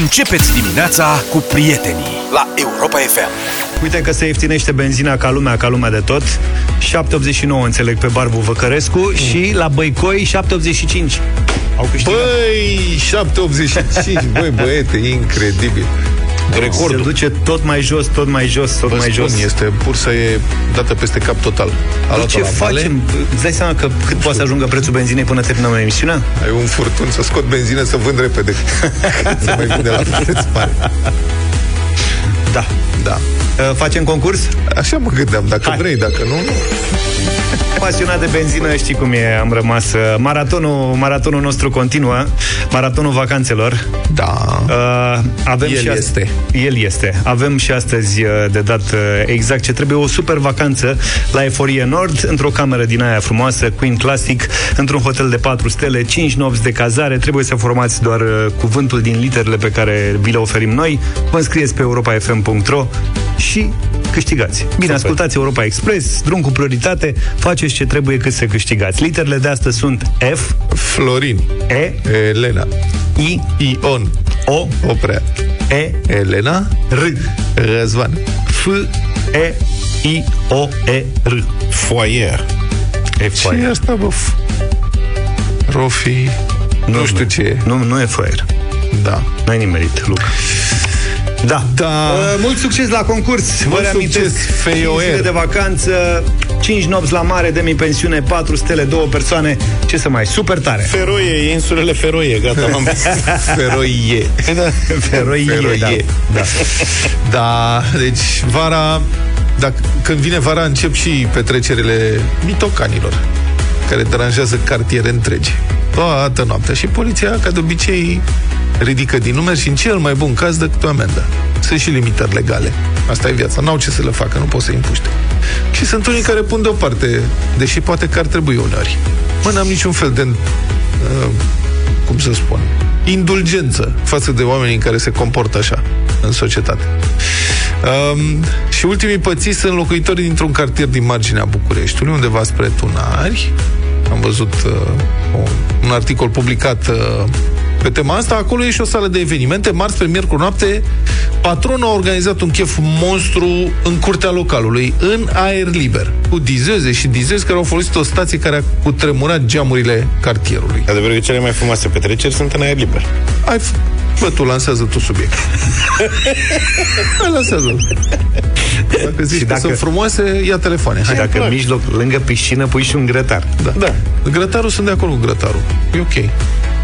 Începeți dimineața cu prietenii la Europa FM. Uite că se ieftinește benzina ca lumea, ca lumea de tot. 7,89 înțeleg pe Barbu Văcărescu mm. și la Băicoi 7,85. Au câștigat. Băi, 7,85, băi băiete, incredibil. Recordul. Se duce tot mai jos, tot mai jos, tot Vă mai spun, jos. este bursa e dată peste cap total. A Păi luat-o ce la vale, facem? Îți dai seama că cât poate să ajungă prețul benzinei până terminăm emisiunea? Ai un furtun să scot benzină să vând repede. să mai vinde la preț mare. Da. Da. Uh, Facem concurs? Așa mă gândeam, dacă Hai. vrei, dacă nu... Pasionat de benzină, știi cum e, am rămas. Uh, Maratonul, maratonul nostru continuă, maratonul vacanțelor. Da. Uh, avem El și ast- este. El este. Avem și astăzi uh, de dat uh, exact ce trebuie. O super vacanță la Eforie Nord, într-o cameră din aia frumoasă, Queen Classic, într-un hotel de 4 stele, 5 nopți de cazare. Trebuie să formați doar uh, cuvântul din literele pe care vi le oferim noi. Vă înscrieți pe europafm.ro și câștigați. Bine, ascultați Europa Express, drum cu prioritate, faceți ce trebuie cât să câștigați. Literele de astăzi sunt F, Florin. E, Elena. I, Ion. O, Oprea. E, Elena. R. Răzvan. F, E, I, O, E, R. Foyer. E Ce foaie. e asta, bă? F- Rofi... Nu, nu știu ce e. Nu, nu e foaie. Da. N-ai nimerit, Luca. Da. Da. Uh, mult succes la concurs. Vă Mult reamintesc, succes, 5 FIOR. zile de vacanță, 5 nopți la mare, demi-pensiune, 4 stele, 2 persoane. Ce să mai? Super tare. Feroie, insulele Feroie, gata, m-am Feroie. da. Feroie, Feroie. da. da. Da, deci vara, dacă, când vine vara, încep și petrecerile mitocanilor, care deranjează cartiere întregi. Toată noaptea. Și poliția, ca de obicei, ridică din numeri și în cel mai bun caz dă câte o amendă. Sunt și limitări legale. Asta e viața. N-au ce să le facă, nu pot să impuște. Și sunt unii care pun deoparte, deși poate că ar trebui uneori. Mă, n-am niciun fel de uh, cum să spun, indulgență față de oamenii care se comportă așa în societate. Um, și ultimii pățiți sunt locuitori dintr-un cartier din marginea Bucureștiului, undeva spre Tunari. Am văzut uh, o- un articol publicat uh, pe tema asta. Acolo e și o sală de evenimente. Marți pe miercuri noapte, patronul a organizat un chef monstru în curtea localului, în aer liber, cu dizeze și dizezi care au folosit o stație care a cutremurat geamurile cartierului. Adevărul că cele mai frumoase petreceri sunt în aer liber. Ai f- Bă, tu lansează tu subiect. Hai, lansează Dacă zici Și că dacă- sunt frumoase, ia telefoane. Și Hai. dacă în mijloc, lângă piscină, pui și un grătar. Da. da. Grătarul sunt de acord cu grătarul. E ok.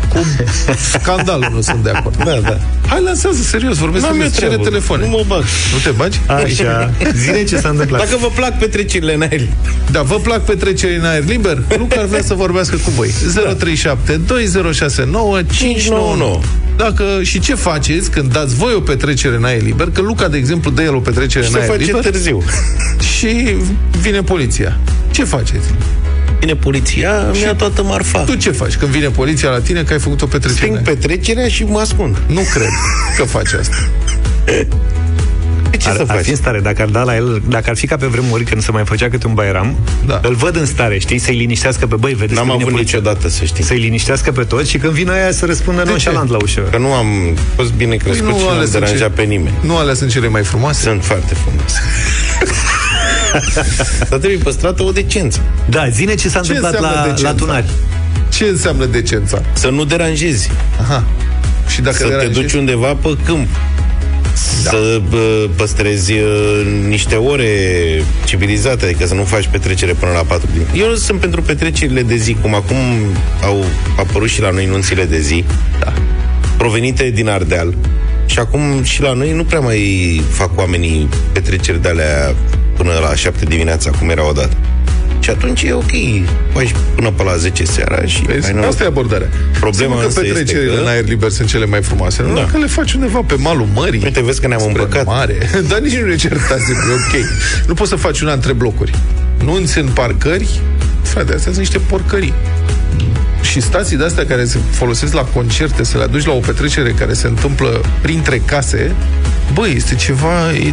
Cu scandalul nu sunt de acord. Da, da. Hai, lansează, serios, vorbesc N-am să eu cere treabă. telefoane. Nu mă bag. Nu te bagi? Așa. Zine ce s-a întâmplat. Dacă vă plac petrecerile în aer Da, vă plac petrecerile în aer liber? Luca ar vrea să vorbească cu voi. 037 2069 599. Dacă și ce faceți când dați voi o petrecere în aer liber? Că Luca, de exemplu, dă el o petrecere și în se aer face liber târziu. și vine poliția. Ce faceți? Vine poliția, mi-a toată marfa. Tu ce faci când vine poliția la tine că ai făcut o petrecere? Sting în aer? petrecerea și mă ascund. Nu cred că faci asta. De ce Ar, să ar faci? fi în stare, dacă ar da la el, dacă ar fi ca pe vremuri când se mai făcea câte un bairam, Da. îl văd în stare, știi, să-i liniștească pe băi, vedeți N-am că vine avut poliția. niciodată, să știi. Să-i liniștească pe toți și când vine aia să răspundă ce? nonșalant la ușă. Că nu am fost bine crescut Păi nu și nu alea am sunt deranjat ce- pe nimeni. Nu alea sunt cele mai frumoase? Sunt foarte frumoase. Dar trebuie păstrată o decență. Da, zine ce s-a Ce întâmplat înseamnă la, decența? la tunari. Ce înseamnă decența? Să nu deranjezi. Aha. Și dacă să te deranjezi? duci undeva pe câmp. Da. Să bă, păstrezi uh, niște ore civilizate, adică să nu faci petrecere până la 4 din. Eu sunt pentru petrecerile de zi, cum acum au apărut și la noi nunțile de zi, Da. provenite din Ardeal. Și acum și la noi nu prea mai fac oamenii petreceri de alea până la 7 dimineața, cum era odată. Și atunci e ok. Faci până pe la 10 seara și... Vezi? ai noroc. Asta e abordarea. Problema Sigur că însă este petrecerile că- în aer liber sunt cele mai frumoase. Nu? Da. Dacă le faci undeva pe malul mării. Uite, vezi că ne-am spre împăcat. Mare. Dar nici nu ne certați, e ok. Nu poți să faci una între blocuri. Nunți în parcări, frate, astea sunt niște porcării. Și stații de astea care se folosesc la concerte, să le aduci la o petrecere care se întâmplă printre case, băi, este ceva e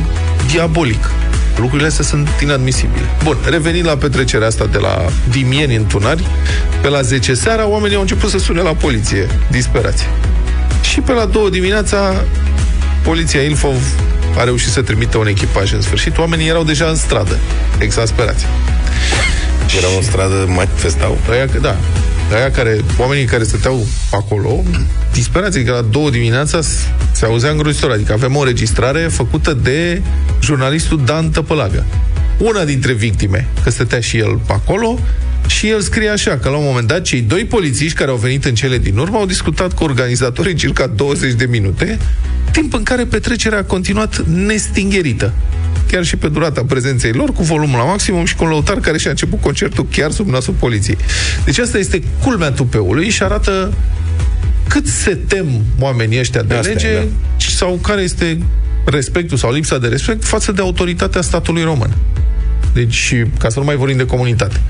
diabolic. Lucrurile astea sunt inadmisibile. Bun, revenind la petrecerea asta de la Vimieni în Tunari, pe la 10 seara, oamenii au început să sune la poliție, disperați. Și pe la două dimineața, poliția Ilfov a reușit să trimită un echipaj în sfârșit. Oamenii erau deja în stradă, exasperați. Erau în stradă, manifestau. Aia, da, aia care, oamenii care stăteau acolo, disperați, că la două dimineața se auzea îngrozitor. Adică avem o înregistrare făcută de jurnalistul Dan Tăpălagă. Una dintre victime, că stătea și el acolo, și el scrie așa, că la un moment dat cei doi polițiști care au venit în cele din urmă au discutat cu organizatorii circa 20 de minute, timp în care petrecerea a continuat nestingherită chiar și pe durata prezenței lor, cu volumul la maximum și cu un lăutar care și-a început concertul chiar sub nasul poliției. Deci asta este culmea tupeului și arată cât se tem oamenii ăștia de Asta e, lege da. sau care este respectul sau lipsa de respect față de autoritatea statului român. Deci, ca să nu mai vorbim de comunitate.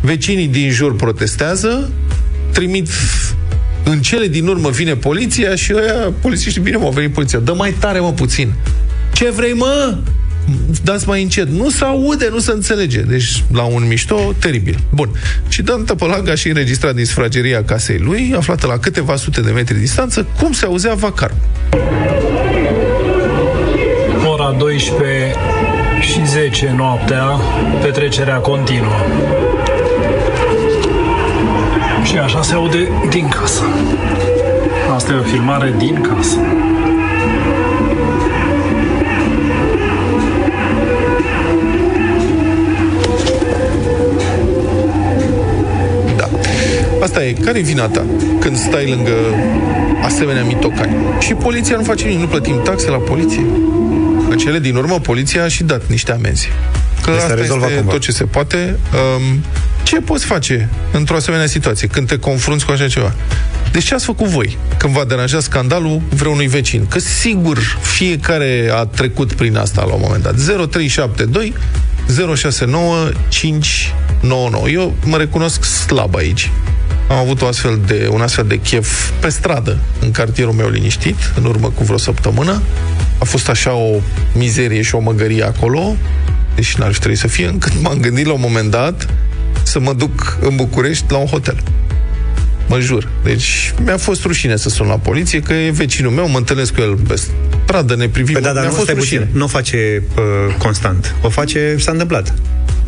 Vecinii din jur protestează, trimit în cele din urmă vine poliția și ăia, polițiștii, bine mă, a venit poliția, dă mai tare mă puțin. Ce vrei mă? Dați mai încet. Nu se aude, nu se înțelege. Deci, la un mișto, teribil. Bun. Și Dan Tăpălaga și înregistrat din sfrageria casei lui, aflată la câteva sute de metri distanță, cum se auzea vacar. Ora 12 și 10 noaptea, petrecerea continuă. Și așa se aude din casă. Asta e o filmare din casă. Asta e. Care e vina ta când stai lângă asemenea mitocani? Și poliția nu face nimic. Nu plătim taxe la poliție. În cele din urmă, poliția a și dat niște amenzi. Că Deci s-a asta rezolvat este cumva. tot ce se poate. Um, ce poți face într-o asemenea situație, când te confrunți cu așa ceva? Deci ce ați făcut voi când v-a deranjat scandalul vreunui vecin? Că sigur fiecare a trecut prin asta la un moment dat. 0372 069 599. Eu mă recunosc slab aici. Am avut o astfel de, un astfel de chef pe stradă, în cartierul meu liniștit, în urmă cu vreo săptămână. A fost așa o mizerie și o măgărie acolo, deși n-ar fi trebuit să fie, încât m-am gândit la un moment dat să mă duc în București la un hotel. Mă jur. Deci mi-a fost rușine să sun la poliție, că e vecinul meu, mă întâlnesc cu el pe stradă, ne privim. Păi da, dar mi-a nu fost stai rușine. puțin. Nu o face uh, constant. O face, s-a întâmplat.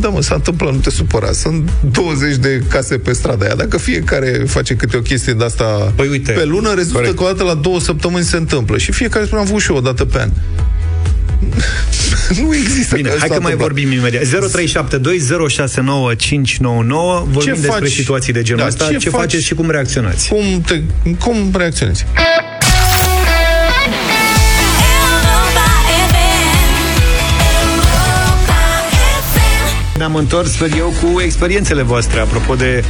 Da, mă, s-a întâmplat, nu te supăra. Sunt 20 de case pe strada aia. Dacă fiecare face câte o chestie de asta Păi uite, pe lună, rezultă corect. că o dată la două săptămâni se întâmplă. Și fiecare spune, am avut și eu o dată pe an. nu există. Bine, că hai s-a că mai întâmplat. vorbim imediat. 0372069599. Vorbim Ce despre faci? situații de genul Da, ăsta. ce Ce, faci? faceți și cum reacționați? Cum, te, cum reacționezi? Ne-am întors, sper eu, cu experiențele voastre, apropo de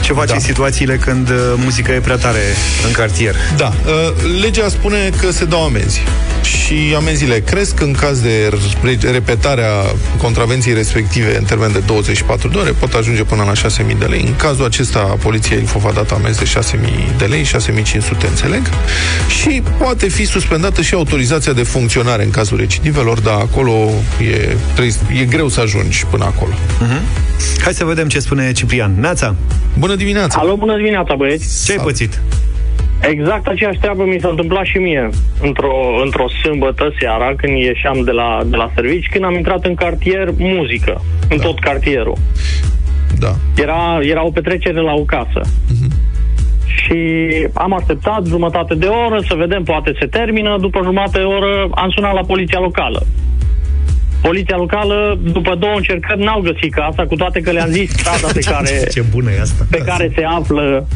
ce faceți Da. situațiile când uh, muzica e prea tare în cartier. Da, uh, legea spune că se dau amenzi și amenziile cresc în caz de re- repetarea contravenției respective în termen de 24 de ore, pot ajunge până la 6.000 de lei. În cazul acesta, poliția Ilfov a dat amenzi de 6.000 de lei, 6.500 înțeleg, și poate fi suspendată și autorizația de funcționare în cazul recidivelor, dar acolo e, trebuie, e greu să ajungi până acolo. Hai să vedem ce spune Ciprian. Neața, Bună dimineața! Alo, bună dimineața, băieți! ce ai pățit? Exact aceeași treabă mi s-a întâmplat și mie într-o, într-o sâmbătă seara, când ieșeam de la, de la servici, când am intrat în cartier muzică, în tot cartierul. Da. Era, era o petrecere la o casă. Și am așteptat jumătate de oră să vedem, poate se termină. După jumătate de oră am sunat la poliția locală. Poliția locală, după două încercări, n-au găsit casa, cu toate că le-am zis strada pe care, Ce bună e asta. pe care se află.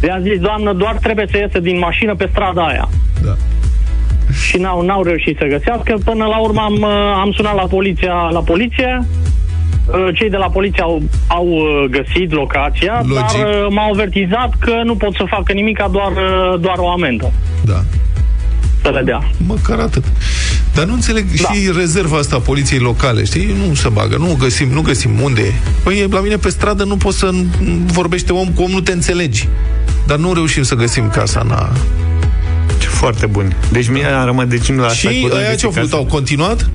Le-am zis, doamnă, doar trebuie să iese din mașină pe strada aia. Da. Și n-au, n-au reușit să găsească. Până la urmă am, uh, am sunat la poliția, la poliție. Uh, Cei de la poliție au, au uh, găsit locația, Logic. dar uh, m-au avertizat că nu pot să facă nimic, doar, uh, doar o amendă Da. să le dea. Măcar atât. Dar nu înțeleg da. și rezerva asta a poliției locale, știi? Nu se bagă, nu găsim, nu găsim unde e. Păi la mine pe stradă nu poți să vorbește om cu om, nu te înțelegi. Dar nu reușim să găsim casa na. Ce foarte bun. Deci mie a rămas deci la asta Și cu aia ce au făcut? Au continuat?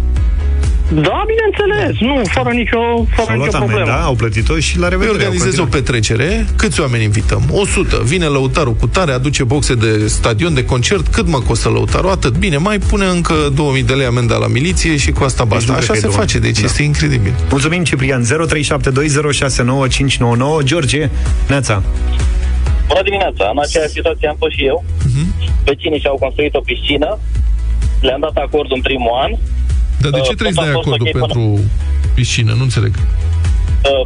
Da, bineînțeles, nu, fără nicio, fără S-au luat nicio problemă. amenda, au plătit-o și la Păi revedere. au organizezi o continuat. petrecere, câți oameni invităm? 100. Vine lăutarul cu tare, aduce boxe de stadion, de concert, cât mă costă lăutarul? Atât. Bine, mai pune încă 2000 de lei amenda la miliție și cu asta basta. nu cred Așa că e se 2000. face, deci Da. este incredibil. Mulțumim, Ciprian. 0372069599. George, Neața. Bună dimineața! În aceeași situație am fost și eu. Vecinii și-au construit o piscină, le-am dat acordul în primul an. Dar de ce Uh, trebuie să tot a dai fost acordul ok până- pentru piscină? Nu înțeleg. Uh,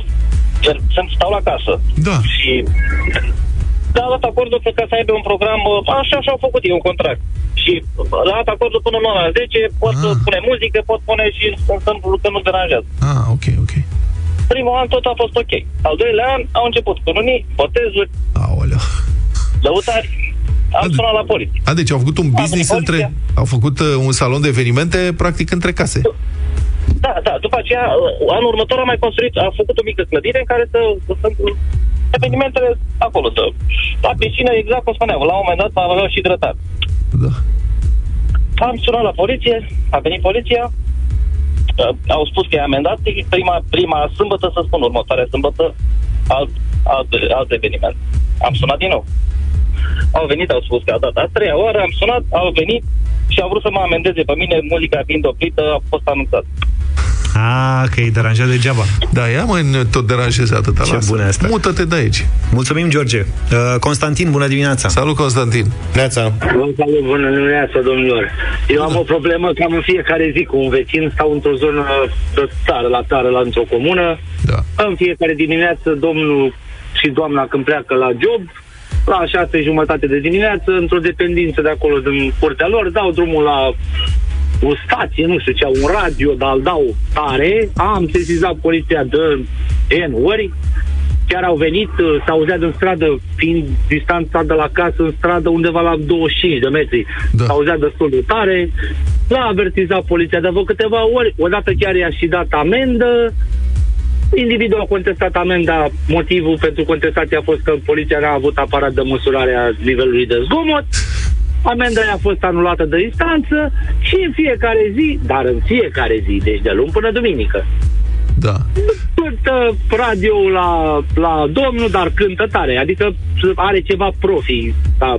el- sunt stau la casă. Da. Și le-am dat acordul pe ca să aibă un program, uh, așa și-au făcut ei un contract. Și le-am dat acordul până în ora 10, pot Ah. ah. pune muzică, pot pune și sunt că nu deranjează. Ah, ok, ok. Primul an tot a fost ok. Al doilea an au început cununii, botezuri, Aoleu. lăutari. Am Da, sunat la poliție. A, deci au făcut un venit business poliția. între... Au făcut uh, un salon de evenimente, practic, între case. Da, da. După aceea, uh, anul următor a mai construit, a făcut o mică clădire în care să sunt evenimentele acolo. Să, la piscină, exact cum spuneam, la un moment dat aveau și grătar. Da. Am sunat la poliție, a venit poliția, uh, au spus că e amendat, prima, prima sâmbătă, să spun, următoarea sâmbătă, alt, alt, alt eveniment. Am sunat din nou. Au venit, au spus că a dat a treia oară, am sunat, au venit și au vrut să mă amendeze pe mine, muzica fiind oprită, a fost anunțat. Ah, că îi deranjat degeaba. Da, ia mă, ne tot deranjezi atâta. Ce lasă. bune asta. Mută-te de aici. Mulțumim, George. Uh, Constantin, bună dimineața. Salut, Constantin. Neața. Vă salut, bună dimineața, domnilor. Eu am o problemă cam în fiecare zi cu un vecin, stau într-o zonă de țară la țară, la într-o comună. Da. În fiecare dimineață, domnul și doamna când pleacă la job, la șase jumătate de dimineață, într-o dependință de acolo din curtea lor, dau drumul la o stație, nu știu ce, un radio, dar îl dau tare. Am sesizat poliția de N ori. Chiar au venit, uh, s-auzea din stradă, fiind distanța de la casă în stradă undeva la 25 de metri. Da. S-auzea destul de tare. L-a avertizat poliția de vreo câteva ori. Odată chiar i-a și dat amendă. Individul a contestat amenda. Motivul pentru contestație a fost că poliția n-a avut aparat de măsurare a nivelului de zgomot. Amenda i-a fost anulată de instanță și în fiecare zi, dar în fiecare zi, deci de luni până duminică, Da. cântă radio la, la domnul, dar cântă tare. Adică are ceva profi la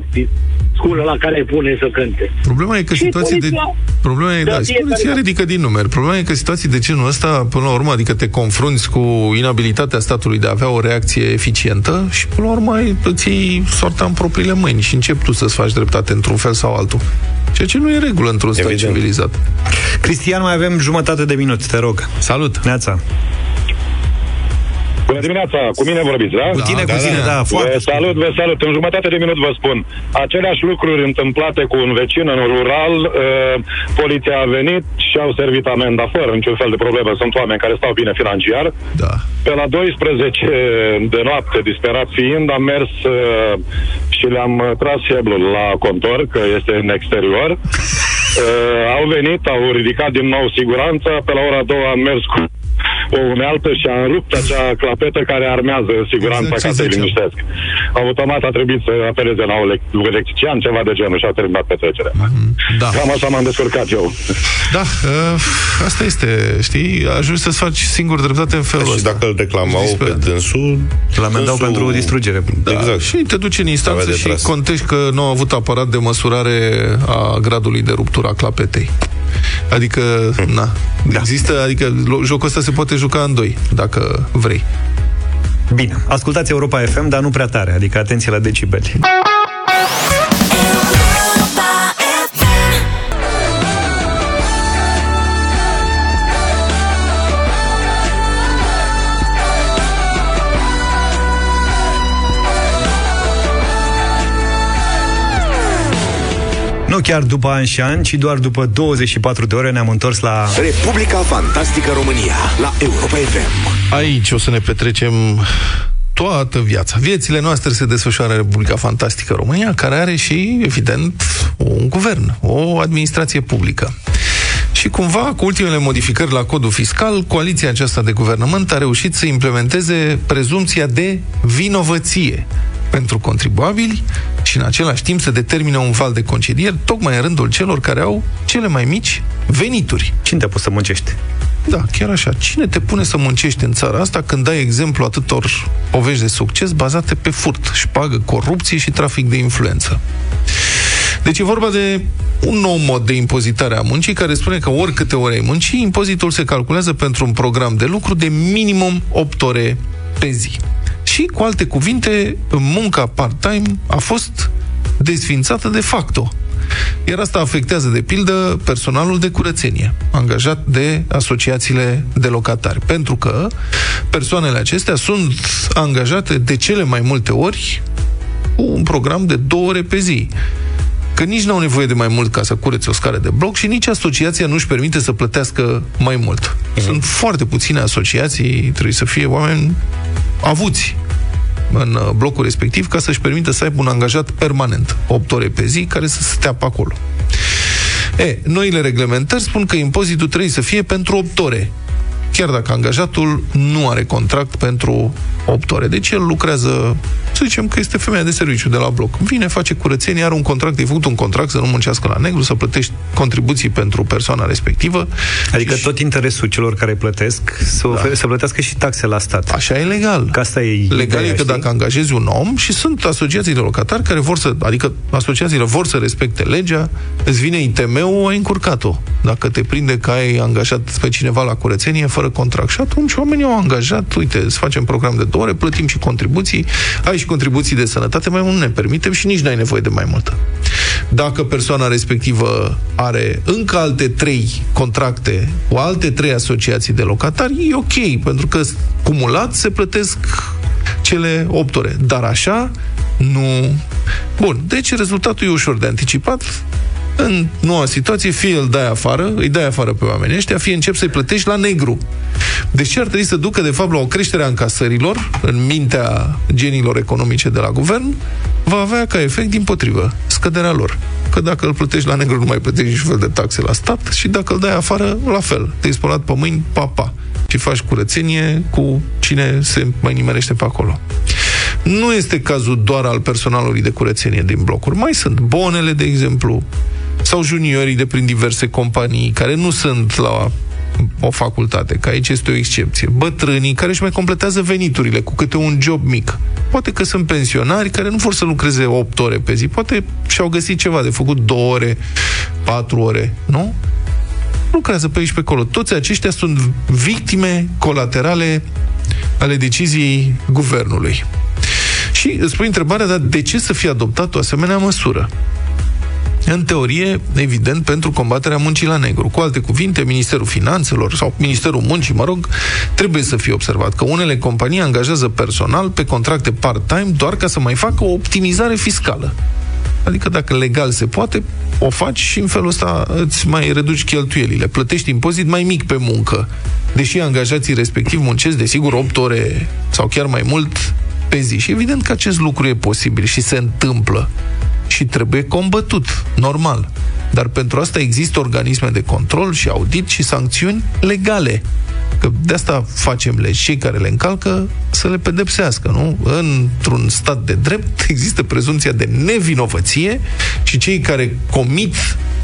sculă la care pune să cânte. Problema e că Și situații de... poliția- Problema e, Da, da, și fiecare poliția dată. ridică din numeri. Problema e că situații de genul ăsta, până la urmă, adică te confrunți cu inabilitatea statului de a avea o reacție eficientă și, până la urmă, ai- îți iei sorta în propriile mâini și începi tu să-ți faci dreptate într-un fel sau altul. Ceea ce nu e regulă într-un stat Evident. civilizat. Cristian, mai avem jumătate de minut, te rog. Salut! Neața. Bună dimineața, cu mine vorbiți, da? Cu tine, da, cu tine, da. da, foarte. Vă salut, vă salut. În jumătate de minut vă spun. Aceleași lucruri întâmplate cu un vecin în rural, uh, poliția a venit și au servit amenda fără niciun fel de problemă. Sunt oameni care stau bine financiar. Da. Pe la 12 de noapte, disperat fiind, am mers uh, și le-am uh, tras heblul la contor, că este în exterior. Uh, au venit, au ridicat din nou siguranța. Pe la ora 2 am mers cu o unealtă și am rupt acea clapetă care armează siguranța Exact ce ca să-i ziceam. liniștesc. Automat a trebuit să apeleze la un elec- electrician, ceva de genul și a terminat petrecerea. Da. Cam așa m-am descurcat eu. Da, uh, asta este, știi, ajungi să-ți faci singur dreptate în felul Și ăsta. dacă îl reclamau Ești pe disperat. dânsul... Îl amendau dânsul- pentru distrugere. Da, Exact. Și te duci în instanță Avea de și tras. contești că nu au avut aparat de măsurare a gradului de ruptură a clapetei. Adică, na, da. există, adică lo- jocul ăsta se poate juca în doi, dacă vrei. Bine, ascultați Europa FM, dar nu prea tare, adică atenție la decibeli. Nu chiar după ani și ani, ci doar după 24 de ore ne-am întors la... Republica Fantastică România la Europa FM. Aici o să ne petrecem toată viața. Viețile noastre se desfășoară în Republica Fantastică România, care are și, evident, un guvern, o administrație publică. Și cumva, cu ultimele modificări la codul fiscal, coaliția aceasta de guvernământ a reușit să implementeze prezumția de vinovăție pentru contribuabili și în același timp să determine un val de concedieri tocmai în rândul celor care au cele mai mici venituri. Cine te-a pus să muncești? Da, chiar așa. Cine te pune să muncești în țara asta când dai exemplu atâtor povești de succes bazate pe furt, șpagă, corupție și trafic de influență? Deci e vorba de un nou mod de impozitare a muncii care spune că oricâte ore ai muncii, impozitul se calculează pentru un program de lucru de minimum 8 ore pe zi. Și, cu alte cuvinte, munca part-time a fost desfințată de facto. Iar asta afectează, de pildă, personalul de curățenie, angajat de asociațiile de locatari. Pentru că persoanele acestea sunt angajate de cele mai multe ori cu un program de două ore pe zi că nici nu au nevoie de mai mult ca să curețe o scară de bloc și nici asociația nu își permite să plătească mai mult. Uh-huh. Sunt foarte puține asociații, trebuie să fie oameni avuți în uh, blocul respectiv ca să-și permită să aibă un angajat permanent, 8 ore pe zi, care să stea pe acolo. E, noile reglementări spun că impozitul trebuie să fie pentru 8 ore, chiar dacă angajatul nu are contract pentru 8 ore. Deci el lucrează, să zicem că este femeia de serviciu de la bloc. Vine, face curățenie, are un contract, e făcut un contract să nu muncească la negru, să plătești contribuții pentru persoana respectivă. Adică și... tot interesul celor care plătesc să, da. ofere, să plătească și taxe la stat. Așa e legal. Că asta e legal ideea, e că știi? dacă angajezi un om și sunt asociații de locatari care vor să, adică asociațiile vor să respecte legea, îți vine ITM-ul, ai încurcat-o. Dacă te prinde că ai angajat pe cineva la curățenie fără contract și atunci oamenii au angajat, uite, să facem program de două ore, plătim și contribuții, ai și contribuții de sănătate, mai mult nu ne permitem și nici n-ai nevoie de mai multă. Dacă persoana respectivă are încă alte trei contracte cu alte trei asociații de locatari, e ok, pentru că cumulat se plătesc cele 8 ore. Dar așa, nu. Bun, deci rezultatul e ușor de anticipat în noua situație, fie îl dai afară, îi dai afară pe oamenii ăștia, fie încep să-i plătești la negru. Deci ce ar trebui să ducă, de fapt, la o creștere a încasărilor în mintea genilor economice de la guvern, va avea ca efect din potrivă scăderea lor. Că dacă îl plătești la negru, nu mai plătești niciun fel de taxe la stat și dacă îl dai afară, la fel. Te-ai spălat pe mâini, papa. Și faci curățenie cu cine se mai nimerește pe acolo. Nu este cazul doar al personalului de curățenie din blocuri. Mai sunt bonele, de exemplu, sau juniorii de prin diverse companii care nu sunt la o facultate, că aici este o excepție. Bătrânii care își mai completează veniturile cu câte un job mic. Poate că sunt pensionari care nu vor să lucreze 8 ore pe zi, poate și-au găsit ceva de făcut 2 ore, 4 ore, nu? Lucrează pe aici pe acolo. Toți aceștia sunt victime colaterale ale deciziei guvernului. Și îți pui întrebarea, dar de ce să fie adoptat o asemenea măsură? În teorie, evident, pentru combaterea muncii la negru. Cu alte cuvinte, Ministerul Finanțelor sau Ministerul Muncii, mă rog, trebuie să fie observat că unele companii angajează personal pe contracte part-time doar ca să mai facă o optimizare fiscală. Adică dacă legal se poate, o faci și în felul ăsta îți mai reduci cheltuielile. Plătești impozit mai mic pe muncă. Deși angajații respectiv muncesc, desigur, 8 ore sau chiar mai mult pe zi. Și evident că acest lucru e posibil și se întâmplă și trebuie combătut, normal. Dar pentru asta există organisme de control și audit și sancțiuni legale. Că de asta facem legi. Cei care le încalcă să le pedepsească, nu? Într-un stat de drept există prezumția de nevinovăție și cei care comit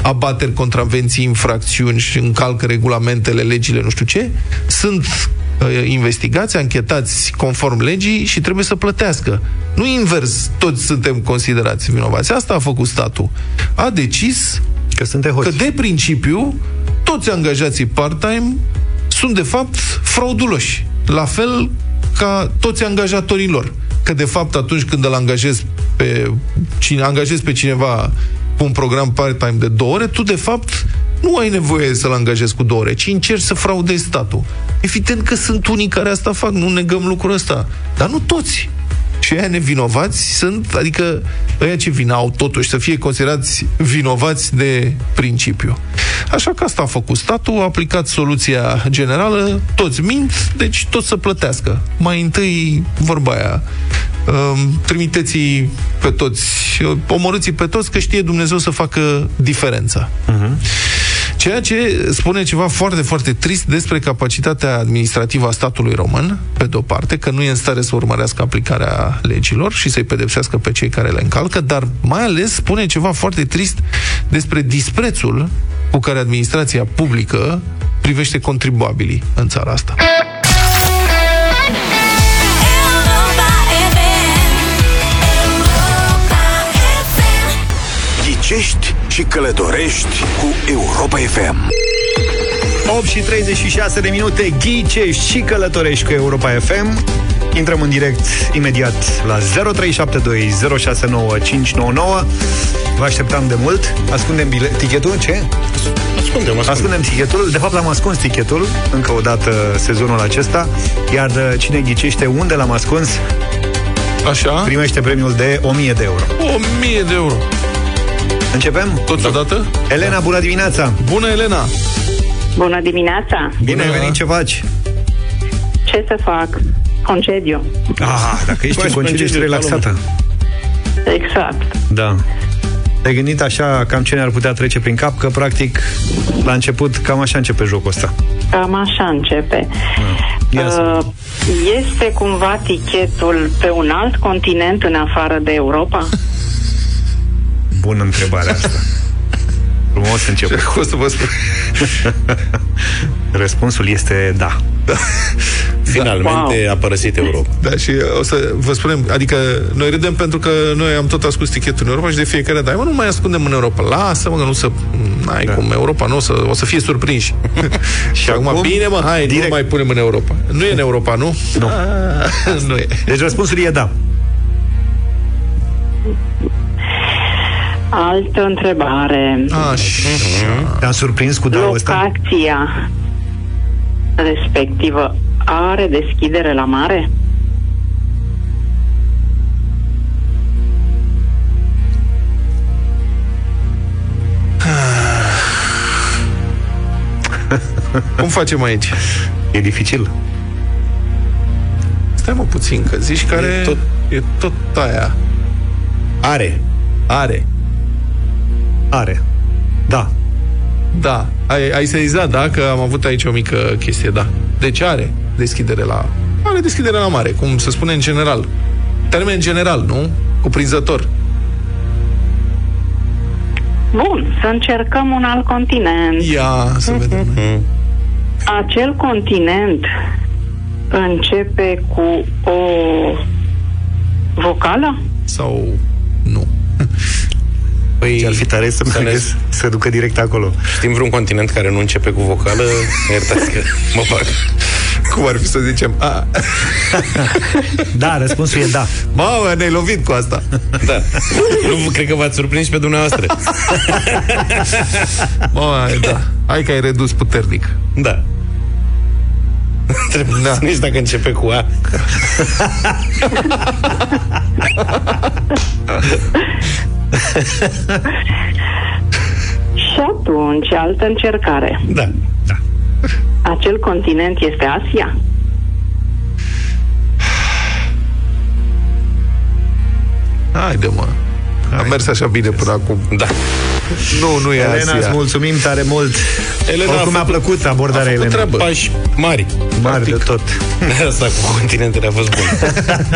abateri, contravenții, infracțiuni și încalcă regulamentele, legile, nu știu ce, sunt Uh, investigați, anchetați conform legii și trebuie să plătească. Nu invers, toți suntem considerați vinovați. Asta a făcut statul. A decis că, suntem că de principiu toți angajații part-time sunt de fapt frauduloși. La fel ca toți angajatorii lor. Că de fapt atunci când îl angajezi pe, cine, angajezi pe cineva cu un program part-time de două ore, tu de fapt nu ai nevoie să-l angajezi cu două ore, ci încerci să fraudezi statul. Evident că sunt unii care asta fac, nu negăm lucrul ăsta. Dar nu toți. Și aia nevinovați sunt, adică ăia ce vin au totuși să fie considerați vinovați de principiu. Așa că asta a făcut statul, a aplicat soluția generală, toți mint, deci toți să plătească. Mai întâi, vorba aia, um, trimiteți pe toți, omorâți pe toți, că știe Dumnezeu să facă diferența. Uh-huh. Ceea ce spune ceva foarte, foarte trist despre capacitatea administrativă a statului român, pe de-o parte, că nu e în stare să urmărească aplicarea legilor și să-i pedepsească pe cei care le încalcă, dar mai ales spune ceva foarte trist despre disprețul cu care administrația publică privește contribuabilii în țara asta. Ghicești și călătorești cu Europa FM. 8 și 36 de minute Ghicești și călătorești cu Europa FM Intrăm în direct imediat la 0372069599 Vă așteptam de mult Ascundem bilet... tichetul? Ce? Ascundem, ascundem. Ascundem tichetul. De fapt, l-am ascuns tichetul încă o dată sezonul acesta. Iar uh, cine ghicește unde l-am ascuns, Așa? primește premiul de 1000 de euro. 1000 de euro. Începem? Toți odată? Elena, bună dimineața! Bună, Elena! Bună dimineața! Bine ai venit, ce faci? Ce să fac? Concediu. Ah, dacă ești Faci în concediu, ești concediu, relaxată. Exact. Da. Te-ai gândit așa cam ce ne-ar putea trece prin cap? Că, practic, la început, cam așa începe jocul ăsta. Cam așa începe. Ia să Uh, este cumva tichetul pe un alt continent în afară de Europa? Bună întrebarea asta. Frumos început. O să vă spun. Răspunsul este da. Finalmente a părăsit Europa. Da, și o să vă spunem, adică noi râdem pentru că noi am tot ascuns tichetul în Europa și de fiecare dată, mă, nu mai ascundem în Europa. Lasă, mă, că nu să... N-ai da. cum, Europa nu o să, o să fie surprinși. și acum, acum, bine, mă, hai, direct- nu mai punem în Europa. Nu e în Europa, nu? Nu. Ah, nu e. Deci răspunsul e da. Altă întrebare. Așa. Te-am surprins cu da ăsta? Locația respectivă are deschidere la mare? Cum facem aici? E dificil. Stai mă puțin, că zici care E tot- e tot aia. Are. Are. Are. Da. Da. Ai, ai sezizat, da? Că am avut aici o mică chestie, da. Deci are deschidere la... Are deschidere la mare, cum se spune în general. Termen general, nu? Cuprinzător. Bun, să încercăm un alt continent. Ia să vedem. Acel continent începe cu o vocală? Sau nu. Păi, Ce ar fi tare să să ne- meargă să ducă direct acolo. Știm vreun continent care nu începe cu vocală? Iertați că mă fac. Cum ar fi să zicem? A, Da, răspunsul e da. mamă, ne-ai lovit cu asta. Da. Nu cred că v-ați surprins și pe dumneavoastră. Mamă, da. Hai că ai redus puternic. Da. Trebuie Da. da. să nici dacă începe cu A. Și atunci, altă încercare. Da. Da. Acel continent este Asia? Haide, mă. Am mers așa bine până acum. Da. Nu, nu e Elena, îți Asia. mulțumim tare mult. Elena Oricum a mi-a făcut- plăcut abordarea A făcut Elena. treabă. Pași mari. Mare de tot. Asta cu continentele a fost bun.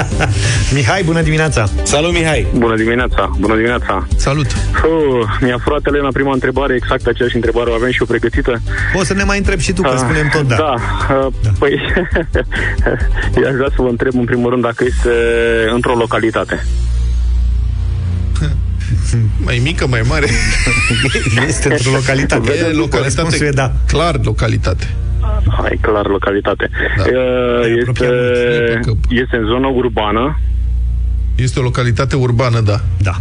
Mihai, bună dimineața. Salut, Mihai. Bună dimineața, bună dimineața. Salut. Oh, mi-a furat Elena prima întrebare, exact aceeași întrebare o avem și o pregătită. O să ne mai întreb și tu, că spunem tot da. Da, uh, păi eu aș vrea să vă întreb în primul rând dacă este într-o localitate. Mai mică, mai mare. Este într-o localitate. E localitate. Răspunsul e da. Clar localitate. Hai, clar, localitate. Da. Uh, Ne Este, apropiem mult. este în zonă urbană, Este o localitate urbană, da. Da.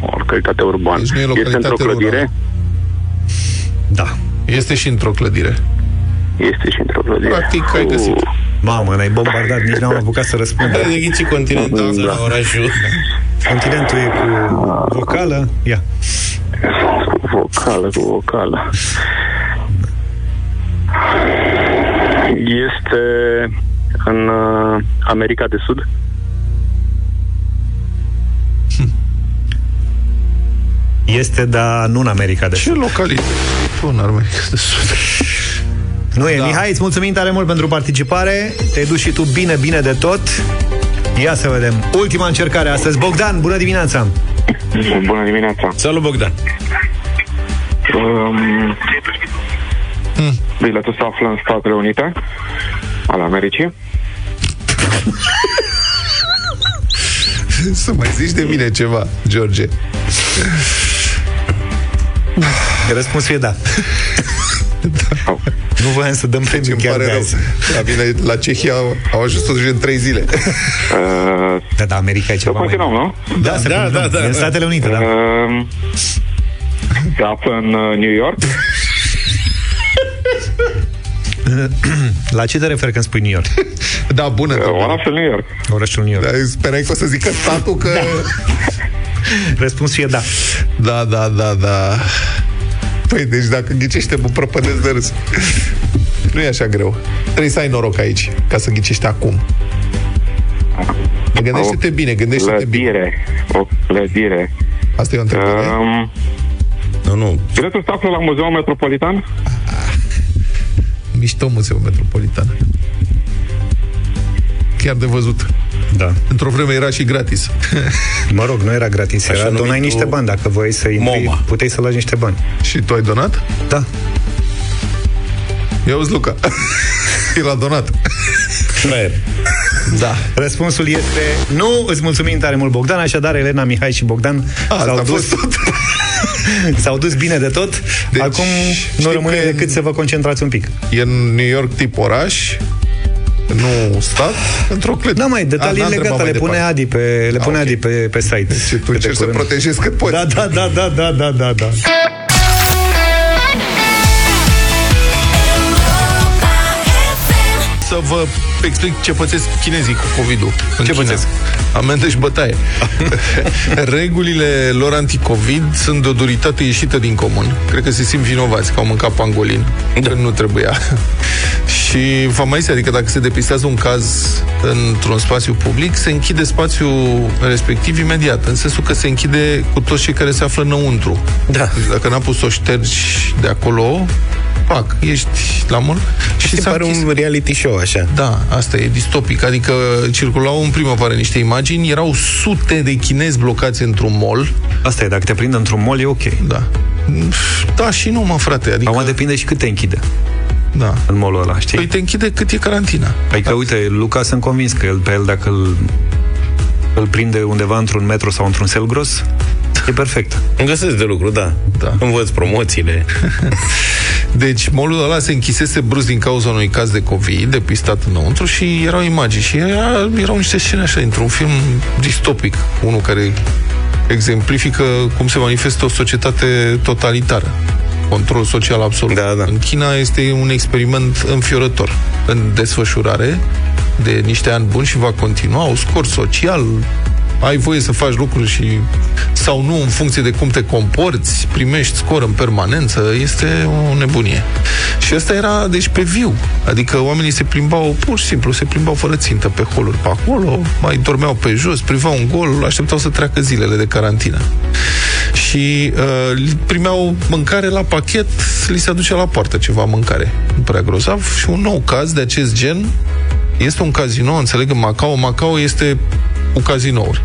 o localitate urbană. Deci nu e este localitate într-o clădire, rurală. Da. Este și într-o clădire. este și într-o clădire. Practic, ai găsit. Uh, Mamă, ne-ai bombardat, nici n-am apucat să răspund. Are de ghici continentul Da. la orașul. Continentul e cu vocală. Ia. Cu vocală, cu vocală. Este în uh, America de Sud? Este, dar nu în America de Ce Sud. localitate? Bun, ar mai de sud. Nu e. Da. Mihai, îți mulțumim tare mult pentru participare. Te-ai dus și tu bine, bine de tot. Ia să vedem. Ultima încercare astăzi. Bogdan, bună dimineața! Bună dimineața. Salut, Bogdan. Um, Biletul se află în Statele Unite ale Americii. Să mai zici de mine ceva, George. Răspunsul e da. Au. Nu voiam să dăm premiu Îmi chiar pare de rău. azi. La mine, la Cehia, au- au ajuns totuși în trei zile. Uh, Da, da, America e să ceva mai... continuăm, nu? Da, să Da, continuăm. da, da. În Statele Unite, da. Uh, se află în uh, New York. La ce te referi când spui New York? Da, bună. Uh, întrebare. orașul New York. Orașul New York. Dar sperai că o să zică statul că... Răspunsul e da. Da, da, da, da. Păi, deci dacă ghicește, mă prăpădesc de râs. Nu e așa greu. Trebuie să ai noroc aici, ca să ghicești acum. Gândește-te bine, gândește-te bine. Clădire. O clădire. Asta e o întrebare. Um, Nu, nu. biletul se află la Muzeul Metropolitan. Mișto Muzeul Metropolitan. Chiar de văzut. Da. Într-o vreme era și gratis. Mă rog, nu era gratis, Așa era donai numitul niște bani. Dacă voiai să intri, MoMA. puteai să lași niște bani. și tu ai donat? Da. Ia uzi, Luca. El a donat. Nu era. Da. Răspunsul este nu. Îți mulțumim tare mult, Bogdan. Așadar, Elena, Mihai și Bogdan Asta s-au a dus, fost tot. s-au dus bine de tot. Deci, Acum nu știm rămâne că- decât să vă concentrați un pic. E în New York tip oraș, nu stat, într-o clădire. Da, mai A, detalii n-am legate, întrebat le mai pune departe. Adi pe, le pune ok. Adi pe, pe site. Și tu Cât de încerci să curând. protejezi cât poți. Da, da, da, da, da, da, da, da. Să vă explic ce pățesc chinezii cu COVID-ul. în Ce China. pățesc? Amendă și bătaie. Regulile lor anticovid sunt de o duritate ieșită din comun. Cred că se simt vinovați că au mâncat pangolin da. când nu trebuia. și vă mai adică dacă se depistează un caz într-un spațiu public, se închide spațiul respectiv imediat, în sensul că se închide cu toți cei care se află înăuntru. Da. Deci dacă n-a pus să o ștergi de acolo, pac, ești la mor și Și se s-a pare închis. un reality show, așa. Da, asta e distopic. Adică circulau în primăvară niște imagini, erau sute de chinezi blocați într-un mall. Asta e, dacă te prind într-un mall, e ok. Da. Da și nu, mă, frate. Adică, Acum depinde și cât te închide da. în mall ăla, știi? Păi te închide cât e carantina. Adică, uite, Luca sunt convins că el, pe el, dacă îl, îl prinde undeva într-un metro sau într-un Selgros, e perfect. Îmi găsesc de lucru, da. Da. Învăț promoțiile. Deci mallul ăla se închisese brusc din cauza unui caz de COVID depistat înăuntru și erau imagini și era, erau niște scene așa, într-un film distopic, unul care exemplifică cum se manifestă o societate totalitară. Control social absolut. Da, da. În China este un experiment înfiorător în desfășurare de niște ani buni și va continua, au scor social, ai voie să faci lucruri și sau nu în funcție de cum te comporți, primești scor în permanență, este o nebunie. Și asta era, deci, pe viu. Adică oamenii se plimbau, pur și simplu, se plimbau fără țintă pe holuri pe acolo, mai dormeau pe jos, priveau un gol, așteptau să treacă zilele de carantină. Și uh, primeau mâncare la pachet, li se aduce la poartă ceva mâncare. Nu prea grozav. Și un nou caz de acest gen este un casino, înțeleg, în Macau. Macau este cu cazinouri.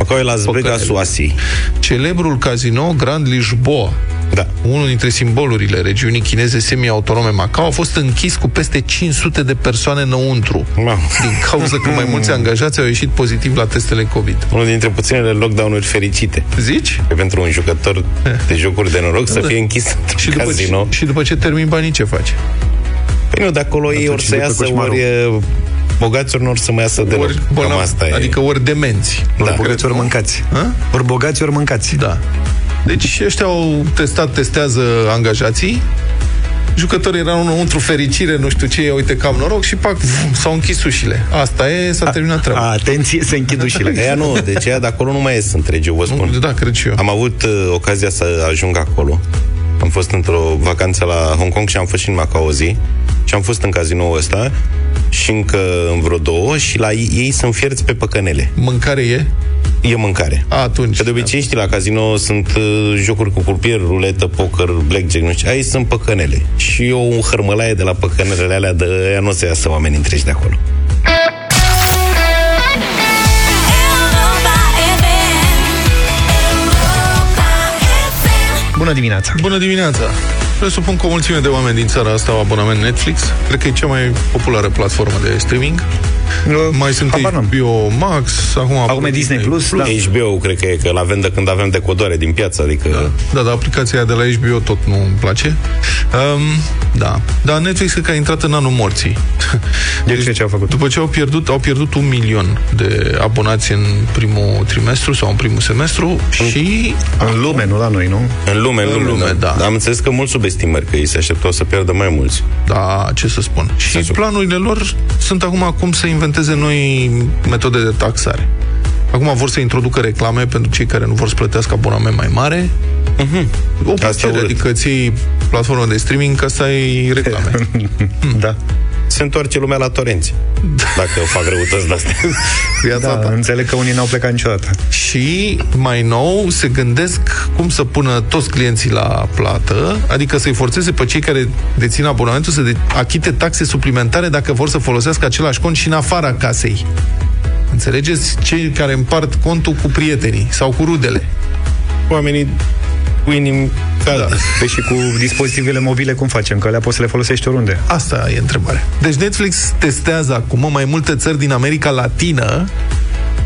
Acolo e Las Păcănele. Vegas Oasi. Celebrul casino Grand Lisboa, Da. unul dintre simbolurile regiunii chineze semi-autonome Macau, a fost închis cu peste 500 de persoane înăuntru. Mamă. Din cauza că mai mulți angajați au ieșit pozitiv la testele COVID. Unul dintre puținele lockdown-uri fericite. Zici? Că pentru un jucător de jocuri de noroc să fie închis Și într-un după, casino. ce, și după ce termin banii, ce faci? Păi nu, de acolo ei ori și să după iasă, coșmarul. ori e, bogați, ori nu or să mai iasă deloc. Ori Cam bolnavi, asta e. adică ori demenți. Ori Da. bogați, ori mâncați. Ha? Ori bogați, ori mâncați. Da. Deci ăștia au testat, testează angajații, jucătorii erau înăuntru fericire, nu știu ce, uite că am noroc și pac, vum, s-au închis ușile. Asta e, s-a terminat treaba. Atenție, se închid ușile. Ea nu, deci ea de acolo nu mai ies întregi, eu vă spun. Da, cred și eu. Am avut uh, ocazia să ajung acolo. Am fost într-o vacanță la Hong Kong și am fost și în Macau o zi. Și am fost în cazinoul ăsta și încă în vreo două și la ei, ei sunt fierți pe păcănele. Mâncare e? E mâncare. A, atunci. Că de obicei, știi, la casino sunt uh, jocuri cu curpier, ruletă, poker, blackjack, nu știu. Aici sunt păcănele. Și eu un hărmălaie de la păcănelele alea, de aia nu o să iasă oameni întregi de acolo. Bună dimineața! Bună dimineața! Presupun că o mulțime de oameni din țara asta au abonament Netflix. Cred că e cea mai populară platformă de streaming. Mai sunt habar n-am. HBO Max, acum... Acum e Disney Plus, da. HBO cred că e că la vândă când avem decodoare din piață, adică... Da. Da, dar aplicația de la HBO tot nu îmi place. Um, da. Dar Netflix cred că a intrat în anul morții. De ce ce au făcut? După ce au pierdut, au pierdut un milion de abonați în primul trimestru sau în primul semestru și... În lume, nu la noi, nu? În lume, în În lume, lume, da. Dar am înțeles că mulți subestimări, că ei se așteptau să pierdă mai mulți. Da, ce să spun. Și Sensul. planurile lor sunt acum cum să inventeze noi metode de taxare. Acum vor să introducă reclame pentru cei care nu vor să plătească abonament mai mare. Uh-huh. O plăcere, urât. adică ți iei platformă de streaming ca să ai reclame. Da. Se întoarce lumea la torenți. Dacă fac răutăți de-astea. Viața Da, ta. înțeleg că unii n-au plecat niciodată. Și mai nou se gândesc cum să pună toți clienții la plată, adică să-i forțeze pe cei care dețin abonamentul să de- achite taxe suplimentare dacă vor să folosească același cont și în afara casei. Înțelegeți? Cei care împart contul cu prietenii sau cu rudele. Oamenii cu inimi calde. Da. Păi și cu dispozitivele mobile cum facem? Că alea poți să le folosești oriunde. Asta e întrebarea. Deci Netflix testează acum în mai multe țări din America Latină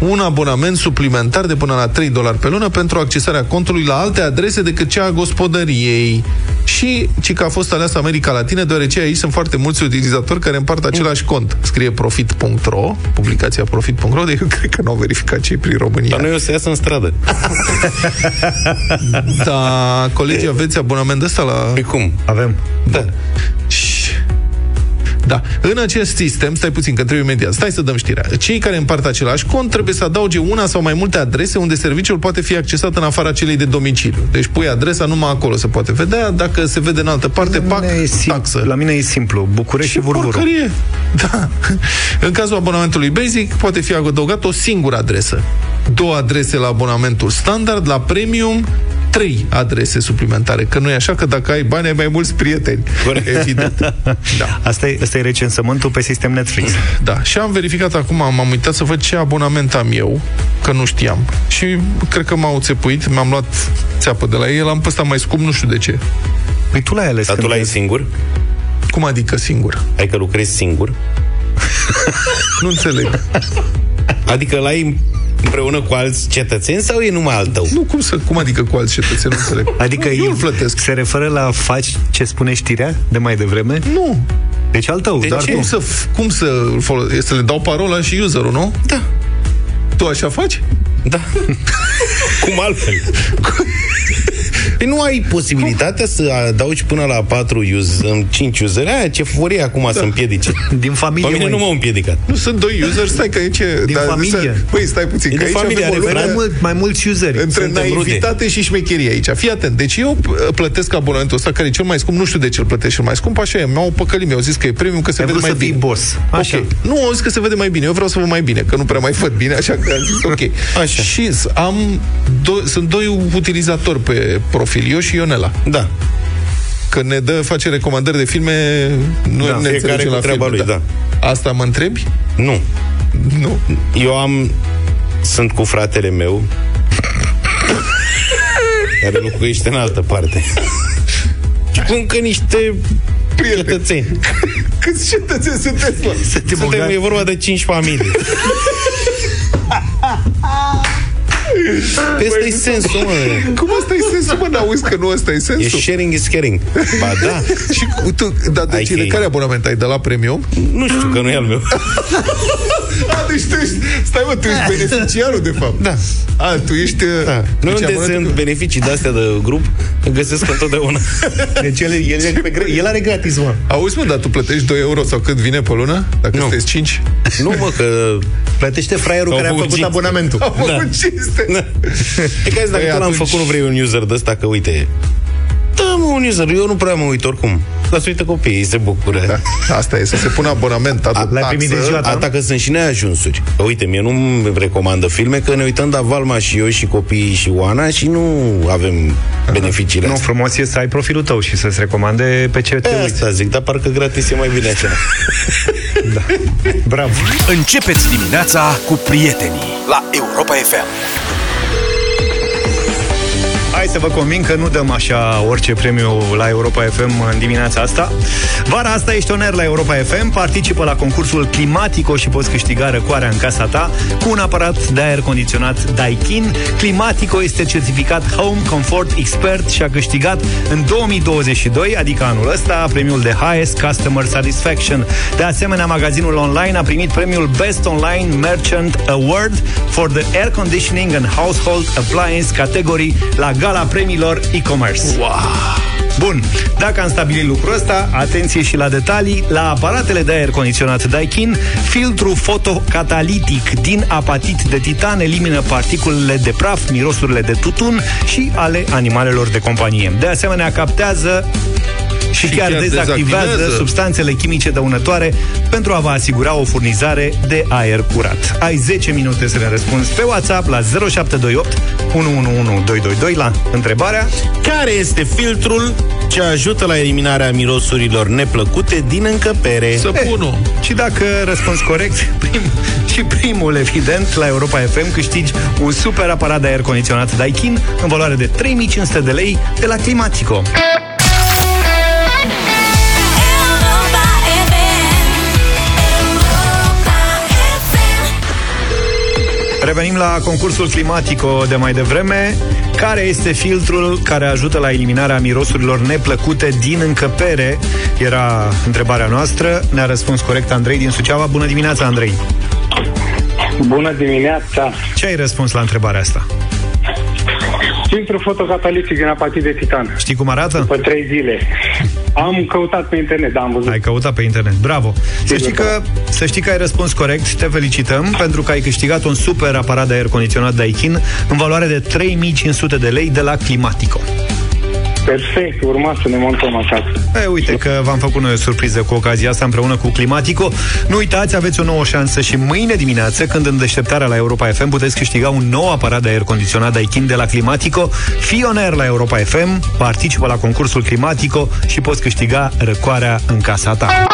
un abonament suplimentar de până la 3 dolari pe lună pentru accesarea contului la alte adrese decât cea a gospodăriei. Și ci că a fost aleasă America Latină, deoarece aici sunt foarte mulți utilizatori care împart același cont. Scrie profit.ro, publicația profit.ro, de eu cred că nu au verificat cei prin România. Dar noi o să iasă în stradă. Da, colegii, aveți abonament ăsta la... Păi cum? Avem. Da. Și- Da. În acest sistem, stai puțin, că trebuie imediat, stai să dăm știrea. Cei care împart același cont trebuie să adauge una sau mai multe adrese unde serviciul poate fi accesat în afara celei de domiciliu. Deci pui adresa numai acolo se poate vedea, dacă se vede în altă parte, pac, mine e sim- taxă. La mine e simplu. București și, Ce Vurvuru. porcărie! Da. În cazul abonamentului Basic poate fi adăugat o singură adresă. Două adrese la abonamentul standard, la premium trei adrese suplimentare. Că nu e așa că dacă ai bani ai mai mulți prieteni. Corect. Evident. Da. Asta e, asta e recensământul pe sistem Netflix. Da, și am verificat acum, m-am uitat să văd ce abonament am eu, că nu știam. Și cred că m-au țepuit, mi-am luat țeapă de la ei, l-am pus mai scump, nu știu de ce. Păi tu l-ai ales. Dar tu când l-ai vezi. singur? Cum adică singur? Ai că lucrezi singur? Nu înțeleg. Adică l-ai împreună cu alți cetățeni sau e numai al tău? Nu, cum, să, cum adică cu alți cetățeni? Nu înțeleg. Adică nu, eu el îl plătesc. se referă la faci ce spune știrea de mai devreme? Nu. Deci al tău, De dar ce? nu. Cum să, cum să, folo- să le dau parola și userul, nu? Da. Tu așa faci? Da. Cum altfel? Păi nu ai posibilitatea să adaugi până la 4 user, 5 user. Aia ce forie acum da. să împiedice. Din familie, Pe mine măi. nu m-au împiedicat. Nu, sunt doi user, stai că aici... Din familie. Păi, stai puțin, E că de aici familie, avem o are lume Mai, mult, mai mulți useri. între Suntem naivitate și șmecherie aici. Fii atent. Deci eu p- plătesc abonamentul ăsta, care e cel mai scump, nu știu de ce îl plătesc cel mai scump, așa e. Mi-au păcălit, mi-au zis că e premium, că se Ai vede vrut mai să fii bine. boss. Așa. Ok. Nu, au zis că se vede mai bine. Eu vreau să văd mai bine, că nu prea mai văd bine, așa că am zis ok. Așa. Și s- am do- sunt doi utilizatori pe profil, eu și Ionela. Da. Că ne dă, face recomandări de filme, nu Da, ne fiecare înțelegem cu la treaba filme, lui, da. Asta mă întrebi? Nu. Nu. Eu am... Sunt cu fratele meu care locuiește în altă parte. Și cu încă niște Prieteni. cetățeni. Câți cetățeni sunteți, mă? Suntem, e vorba de 5 familii. Ăsta e sensul, mă. Cum asta e sensul, mă? N-auzi că nu asta e E sensul? sharing is caring. Ba da. Și cu- tu, dar de Ai cine, chei. care abonament ai? De la Premium? Nu știu că nu e al meu. A, deci tu ești, stai mă, tu ești beneficiarul, de fapt. Da. A, tu ești... Da. Nu deci unde abonamentul sunt cu- beneficii de-astea de grup, îl găsesc întotdeauna. Deci el, el, el, pe, gre- el are gratis, mă. Auzi, mă, dar tu plătești 2 euro sau cât vine pe lună? Dacă Nu. sunteți 5? nu, mă, că... Plătește fraierul Au care a făcut făcut cinste. abonamentul. Am Da. făcut cinste. Da. E ca zis, dacă Păi tu l-am atunci- făcut, nu vrei un user de ăsta, că uite... Da, mă, un user, eu nu prea mă uit oricum. Dar să uită copiii, ei se bucură. Da. Asta e, să se pună abonament, adu L-ai primit de ziua ta? Ata că sunt și neajunsuri. Că, uite, mie nu-mi recomandă filme, că ne uităm la Valma și eu și copiii și Oana și nu avem beneficiile Nu, astea. frumos e să ai profilul tău și să-ți recomande pe ce te Pe uiți. asta zic, dar parcă gratis e mai bine așa. Bravo. Începeți dimineața cu prietenii la Europa FM. Hai să vă convin că nu dăm așa orice premiu la Europa FM în dimineața asta. Vara asta ești oner la Europa FM, participă la concursul Climatico și poți câștiga răcoarea în casa ta cu un aparat de aer condiționat Daikin. Climatico este certificat Home Comfort Expert și a câștigat în 2022, adică anul ăsta, premiul de Highest Customer Satisfaction. De asemenea, magazinul online a primit premiul Best Online Merchant Award for the Air Conditioning and Household Appliance category la gala premiilor e-commerce. Wow! Bun, dacă am stabilit lucrul ăsta, atenție și la detalii, la aparatele de aer condiționat Daikin, filtru fotocatalitic din apatit de titan elimină particulele de praf, mirosurile de tutun și ale animalelor de companie. De asemenea, captează și, Și chiar, chiar dezactivează, dezactivează. substanțele chimice dăunătoare pentru a vă asigura o furnizare de aer curat. Ai 10 minute să ne răspunzi pe WhatsApp la 0728 111222 la întrebarea Care este filtrul ce ajută la eliminarea mirosurilor neplăcute din încăpere? Săpunul. Și dacă răspunzi corect, prim, și primul, evident, la Europa FM câștigi un super aparat de aer condiționat Daikin în valoare de 3500 de lei de la Climatico. Revenim la concursul Climatico de mai devreme. Care este filtrul care ajută la eliminarea mirosurilor neplăcute din încăpere? Era întrebarea noastră. Ne-a răspuns corect Andrei din Suceava. Bună dimineața, Andrei! Bună dimineața! Ce ai răspuns la întrebarea asta? Filtru fotocatalitic din apatit de titan. Știi cum arată? După trei zile. Am căutat pe internet, da, am văzut. Ai căutat pe internet. Bravo! Să știi, că, să știi că ai răspuns corect. Te felicităm pentru că ai câștigat un super aparat de aer condiționat Daikin în valoare de 3500 de lei de la Climatico. Perfect, urma să ne montăm acasă. E, uite că v-am făcut noi o surpriză cu ocazia asta împreună cu Climatico. Nu uitați, aveți o nouă șansă și mâine dimineață, când în deșteptarea la Europa FM, puteți câștiga un nou aparat de aer condiționat Daikin de la Climatico. Fii oner la Europa FM, participă la concursul Climatico și poți câștiga răcoarea în casa ta.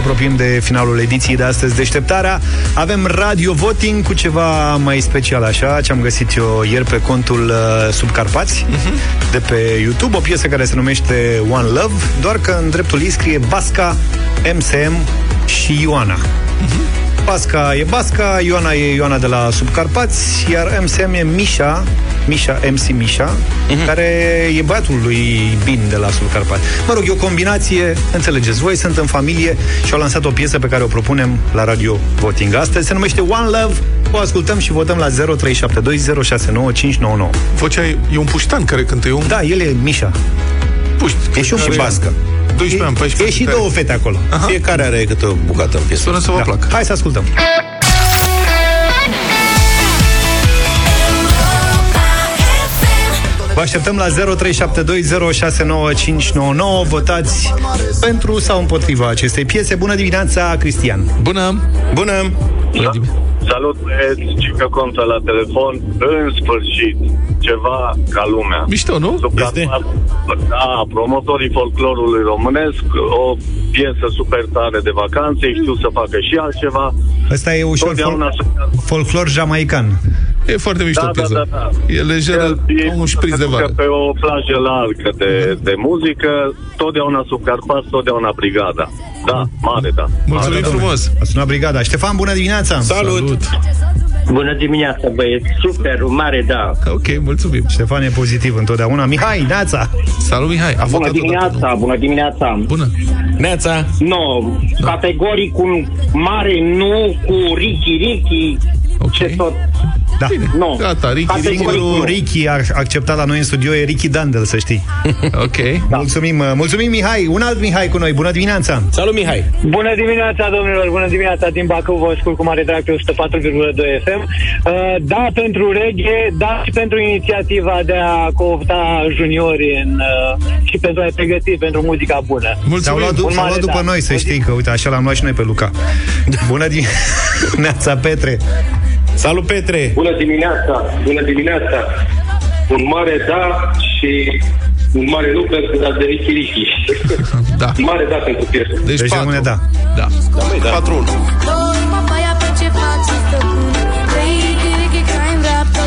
Apropiem de finalul ediției de astăzi Deșteptarea. Avem radio voting cu ceva mai special așa, ce am găsit eu ieri pe contul uh, Subcarpați de pe YouTube, o piesă care se numește One Love, doar că în dreptul ei scrie Basca, MSM și Ioana. Basca e Basca, Ioana e Ioana de la Subcarpați, iar MSM e Mișa, Mișa, MC Mișa, care e băiatul lui Bin de la Subcarpați. Mă rog, e o combinație, înțelegeți, voi sunt în familie și au lansat o piesă pe care o propunem la Radio Voting astăzi. Se numește One Love, o ascultăm și votăm la 0372069599. Vocea e, e un puștan care cântă, e un... Da, el e Mișa. Puști. E și un Și puștan. bască. 12 ani, 14 E și care- două fete acolo. Aha. Fiecare are câte o bucată în piesă. Sună să vă Da. placă. Hai să ascultăm. Vă așteptăm la 0372069599. Votați pentru sau împotriva acestei piese. Bună dimineața, Cristian! Bună! Bună! Bună dimineața! Salut, băieți, Cică Contă la telefon. În sfârșit, ceva ca lumea. Mișto, nu? Este? Da, promotorii folclorului românesc, o piesă super tare de vacanțe, știu să facă și altceva. Ăsta e ușor Totdeauna fol- să- folclor jamaican. E foarte mișto Da, da, piesă. da, da. E lejeră, El ca un șpriț de pentru că vară. Pe o plajă largă de, de muzică, totdeauna sub Carpați, totdeauna brigada. Da, mare, da. Mulțumim frumos! A sunat brigada. Ștefan, bună dimineața! Salut! Bună dimineața, băieți. Super, mare, da. Ok, mulțumim. Ștefan e pozitiv întotdeauna. Mihai, Neața! Salut, Mihai. A Bună votat dimineața, bună dimineața. Bună. Neața! No, categoric un mare nu cu Ricky Ricky. Ok. Ce tot. Da. Bine. Nu. Gata, Ricky, Categoric Ricky. Singurul Ricky a acceptat la noi în studio e Ricky Dandel, să știi. Ok. Da. Mulțumim, uh, mulțumim Mihai. Un alt Mihai cu noi. Bună dimineața! Salut, Mihai! Bună dimineața, domnilor! Bună dimineața din Bacău, vă ascult cu mare drag pe 104,2 FM. Uh, Da pentru reghe, da și pentru inițiativa de a coopta juniori în, uh, și pentru a-i pregăti pentru muzica bună. S-au Mulțumim. luat, du- Un s-au mare luat după da. noi, să știi că, uite, așa l-am luat și noi pe Luca. Bună dimineața, Petre! Salut, Petre! Bună dimineața! Bună dimineața! Un mare da și un mare lucru pentru a Dazerii Chirichi. da. Mare da pentru piesă. Deci, deci patru. da. Da. da, măi, da. 4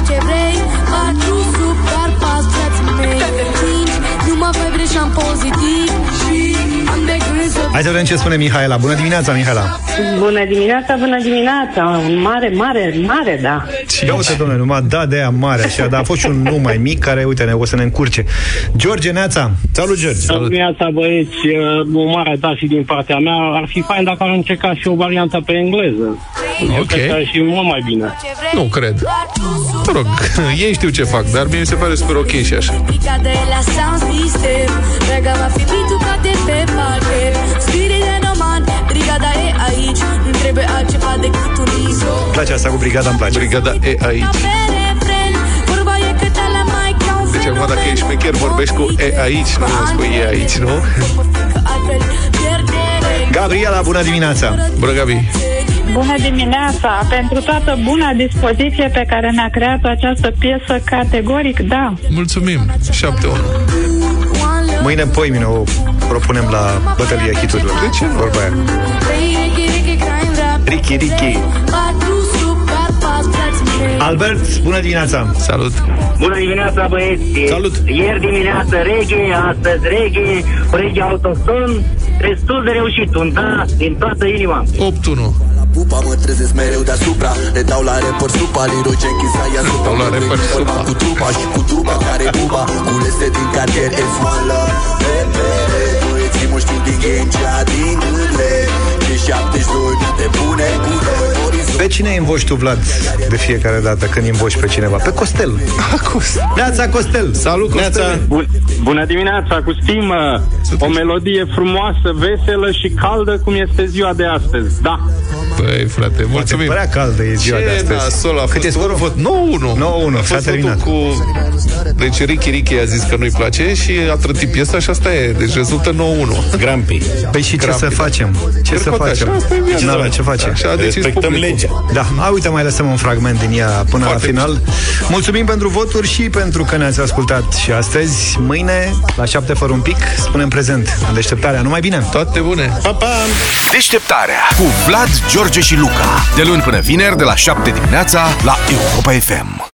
ce vrei Patru super pas, frații mei Nu mă voi vreși, pozitiv Hai să vedem ce spune Mihaela. Bună dimineața, Mihaela. Bună dimineața, bună dimineața. Un mare, mare, mare, da. Ia uite, domnule, numai da de aia mare așa, dar a fost și un nu mai mic care, uite, ne, o să ne încurce. George Neața. Salut, George. Salut. Dimineața, băieți, uh, o mare da și din partea mea. Ar fi fain dacă ar încerca și o variantă pe engleză. Eu Ok. cred că ar fi mult mai bine. Nu cred. Mă rog, ei știu ce fac, dar mie mi se pare super ok și așa. Trebuie altceva decât un iso Îmi place asta cu brigada, îmi place. Brigada e aici. Pe refren, vorba e cât la mai ca un Deci acum dacă ești șmecher, vorbești cu e aici, nu spui e aici, nu? altfel pierdere Gabriela, bună dimineața. Bună, Gabi. Bună dimineața! Pentru toată buna dispoziție pe care ne-a creat această piesă, categoric, da. Mulțumim. 7-1. Mâine, poimine, o propunem la bătălia hiturilor. De ce nu? Vorba aia. Plăți Albert, bună dimineața. Salut. Bună dimineața, băieți! Salut. Ieri dimineață reggae, astăzi reggae, reggae autoston, destul de reușit, un da din toată inima. 8-1. Pupa mă trezesc mereu deasupra Le dau la rapper supa Liro Jenkins aia supa Dau la rapper supa. Cu trupa și cu trupa care buba Culese din cartier It's one love Repere Băieții mă știu din game Cea din gândle Și 72 nu te pune cu noi Orizont Pe cine invoci tu, Vlad, de fiecare dată când invoci pe cineva? Pe Costel. Costel. Neața, Costel. Salut, Costel. Bun, bună dimineața, cu stimă! O melodie frumoasă, veselă și caldă, cum este ziua de astăzi. Da! Băi, frate, mulțumim. părea caldă e ziua Ce de astăzi. nasol a Cât fost e scorul? un vot? 9-1. 9-1, A s-a fost terminat. votul Cu... Deci Ricky Ricky a zis că nu-i place și a trătit piesa și asta e. Deci rezultă 9-1. Grampi. Păi și ce Grampi, să da. facem? Ce să Poate facem? așa, asta e viața. N-avem ce face. Așa a decis Respectăm publicul. legea. Da, a, uite, mai lăsăm un fragment din ea până Foarte la final. Mulțumim pentru voturi și pentru că ne-ați ascultat și astăzi. Mâine, la 7 fără un pic, spunem prezent în deșteptarea. Numai bine! Toate bune! Pa, pa! Deșteptarea cu Vlad, George și Luca. De luni până vineri, de la 7 dimineața, la Europa FM.